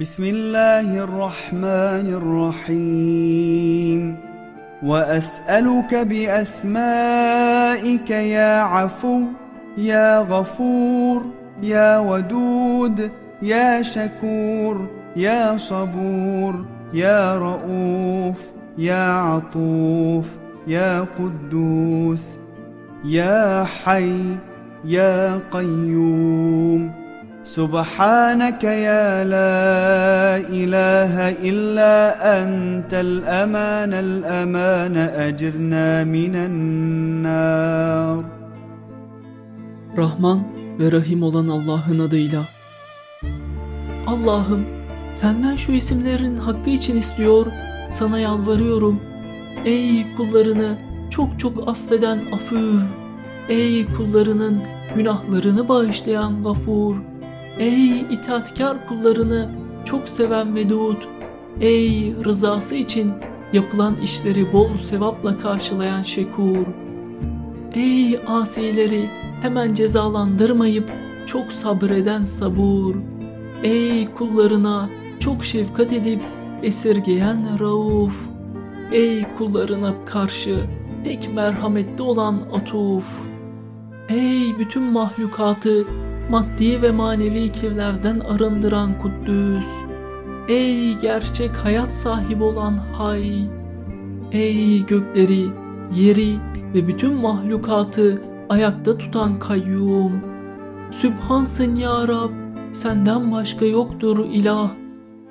بسم الله الرحمن الرحيم واسالك باسمائك يا عفو يا غفور يا ودود يا شكور يا صبور يا رؤوف يا عطوف يا قدوس يا حي يا قيوم سبحانك يا لا إله إلا أنت الأمان الأمان أجرنا من النار Rahman ve Rahim olan Allah'ın adıyla. Allah'ım senden şu isimlerin hakkı için istiyor, sana yalvarıyorum. Ey kullarını çok çok affeden afüv. Ey kullarının günahlarını bağışlayan gafur. Ey itaatkar kullarını çok seven vedud. Ey rızası için yapılan işleri bol sevapla karşılayan şekur. Ey asileri hemen cezalandırmayıp çok sabreden sabur. Ey kullarına çok şefkat edip esirgeyen rauf. Ey kullarına karşı pek merhametli olan atuf. Ey bütün mahlukatı maddi ve manevi kirlerden arındıran Kuddüs. Ey gerçek hayat sahibi olan Hay! Ey gökleri, yeri ve bütün mahlukatı ayakta tutan Kayyum! Sübhansın ya Rab, senden başka yoktur ilah.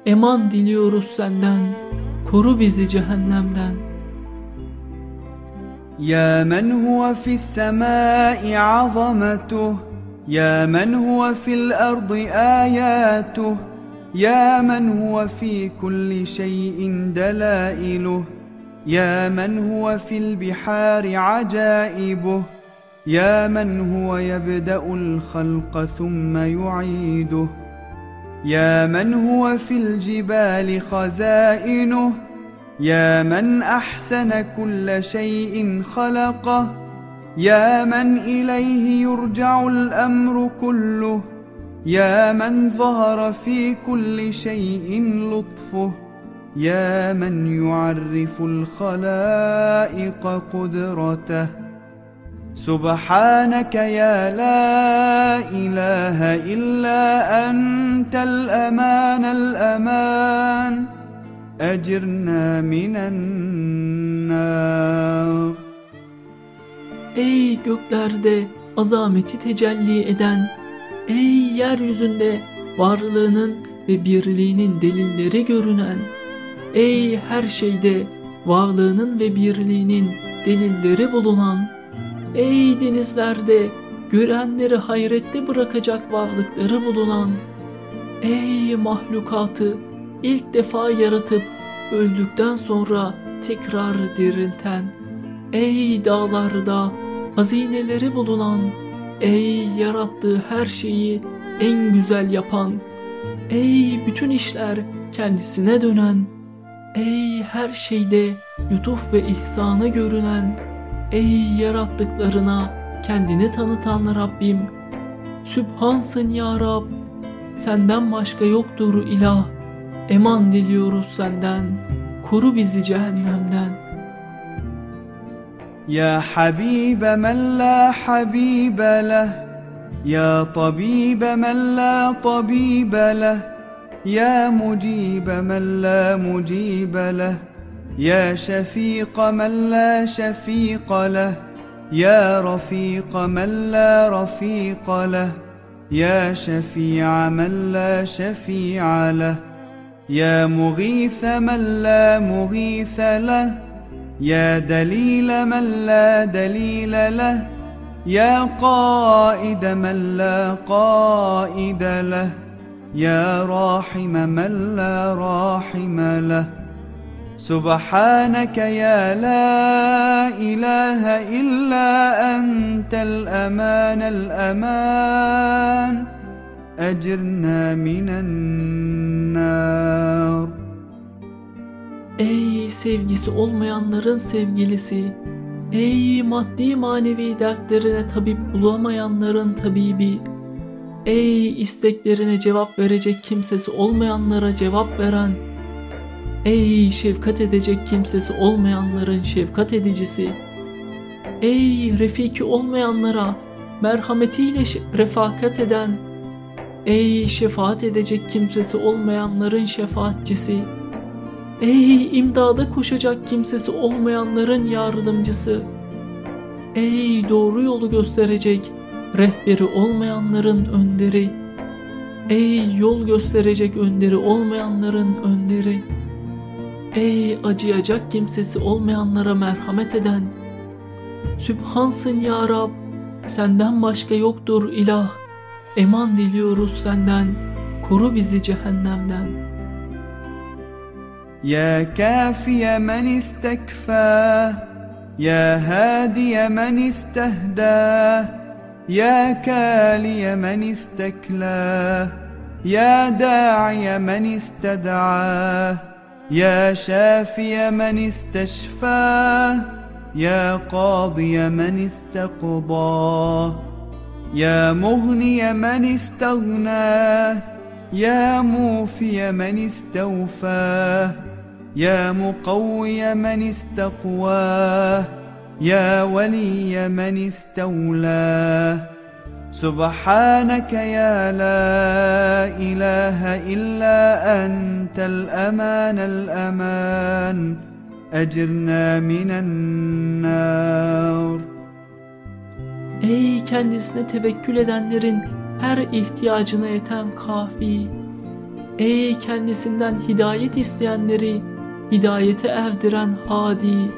Eman diliyoruz senden, koru bizi cehennemden. Ya men huve fis semâi azamatuh يا من هو في الأرض آياته؟ يا من هو في كل شيء دلائله؟ يا من هو في البحار عجائبه؟ يا من هو يبدأ الخلق ثم يعيده؟ يا من هو في الجبال خزائنه؟ يا من أحسن كل شيء خلقه؟ يا من إليه يرجع الأمر كله يا من ظهر في كل شيء لطفه يا من يعرف الخلائق قدرته. سبحانك يا لا إله إلا أنت الأمان الأمان. أجرنا من النار. Ey göklerde azameti tecelli eden, ey yeryüzünde varlığının ve birliğinin delilleri görünen, ey her şeyde varlığının ve birliğinin delilleri bulunan, ey denizlerde görenleri hayrette bırakacak varlıkları bulunan, ey mahlukatı ilk defa yaratıp öldükten sonra tekrar dirilten, ey dağlarda hazineleri bulunan, ey yarattığı her şeyi en güzel yapan, ey bütün işler kendisine dönen, ey her şeyde lütuf ve ihsanı görünen, ey yarattıklarına kendini tanıtan Rabbim, Sübhansın ya Rab, senden başka yoktur ilah, eman diliyoruz senden, koru bizi cehennemden.'' يا حبيب من لا حبيب له يا طبيب من لا طبيب له يا مجيب من لا مجيب له يا شفيق من لا شفيق له يا رفيق من لا رفيق له يا شفيع من لا شفيع له يا مغيث من لا مغيث له. يا دليل من لا دليل له يا قائد من لا قائد له يا راحم من لا راحم له. سبحانك يا لا إله إلا أنت الأمان الأمان أجرنا من النار. Ey sevgisi olmayanların sevgilisi, ey maddi manevi dertlerine tabip bulamayanların tabibi, Ey isteklerine cevap verecek kimsesi olmayanlara cevap veren, Ey şefkat edecek kimsesi olmayanların şefkat edicisi, Ey refiki olmayanlara merhametiyle refakat eden, Ey şefaat edecek kimsesi olmayanların şefaatçisi, Ey imdada koşacak kimsesi olmayanların yardımcısı, Ey doğru yolu gösterecek, rehberi olmayanların önderi, Ey yol gösterecek önderi olmayanların önderi, Ey acıyacak kimsesi olmayanlara merhamet eden, Sübhansın ya Rab, senden başka yoktur ilah, eman diliyoruz senden, koru bizi cehennemden. يا كافي من استكفى يا هادي من استهدى يا كالي من استكلى يا داعي من استدعى يا شافي من استشفى يا قاضي من استقضى يا مغني من استغنى يا موفي من استوفى. يا مقوي من استقواه يا ولي من استولى سبحانك يا لا إله إلا أنت الأمان الأمان أجرنا من النار Ey kendisine tevekkül edenlerin her ihtiyacına yeten kafi. Ey kendisinden hidayet isteyenleri hidayete erdiren hadi.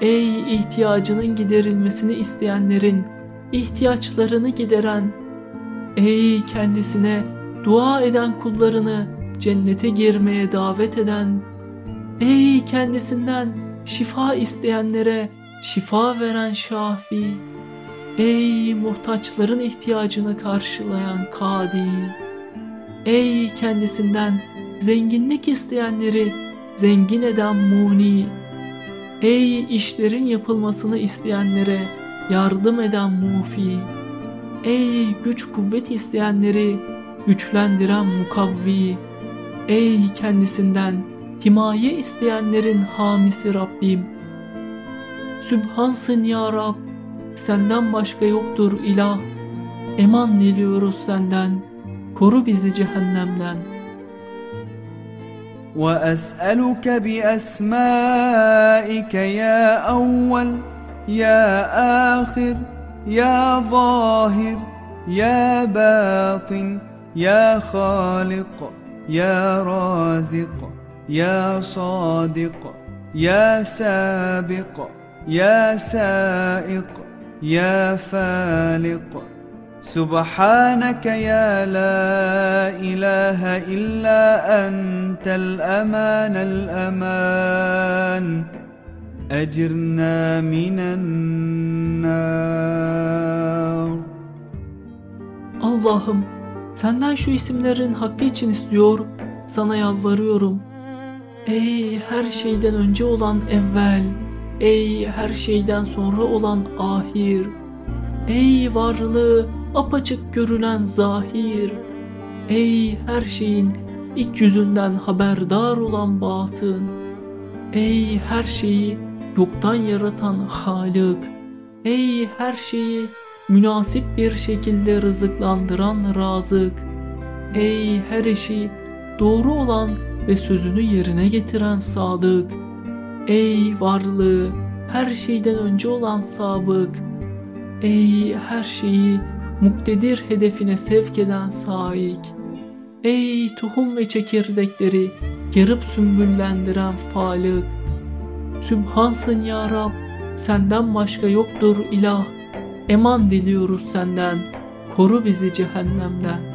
Ey ihtiyacının giderilmesini isteyenlerin ihtiyaçlarını gideren. Ey kendisine dua eden kullarını cennete girmeye davet eden. Ey kendisinden şifa isteyenlere şifa veren şafi. Ey muhtaçların ihtiyacını karşılayan kadi. Ey kendisinden zenginlik isteyenleri zengin eden muni. Ey işlerin yapılmasını isteyenlere yardım eden mufi. Ey güç kuvvet isteyenleri güçlendiren mukavvi. Ey kendisinden himaye isteyenlerin hamisi Rabbim. Sübhansın ya Rab, senden başka yoktur ilah. Eman diliyoruz senden, koru bizi cehennemden.'' وأسألك بأسمائك يا أول يا آخر يا ظاهر يا باطن يا خالق يا رازق يا صادق يا سابق يا سائق يا فالق. سبحانك يا لا إله إلا أنت الأمان الأمان أجرنا من النار Allah'ım senden şu isimlerin hakkı için istiyor, sana yalvarıyorum. Ey her şeyden önce olan evvel, ey her şeyden sonra olan ahir, ey varlığı apaçık görülen zahir. Ey her şeyin iç yüzünden haberdar olan batın. Ey her şeyi yoktan yaratan Halık. Ey her şeyi münasip bir şekilde rızıklandıran Razık. Ey her işi doğru olan ve sözünü yerine getiren Sadık. Ey varlığı her şeyden önce olan Sabık. Ey her şeyi muktedir hedefine sevk eden saik. Ey tohum ve çekirdekleri yarıp sümbüllendiren falık. Sübhansın ya Rab, senden başka yoktur ilah. Eman diliyoruz senden, koru bizi cehennemden.''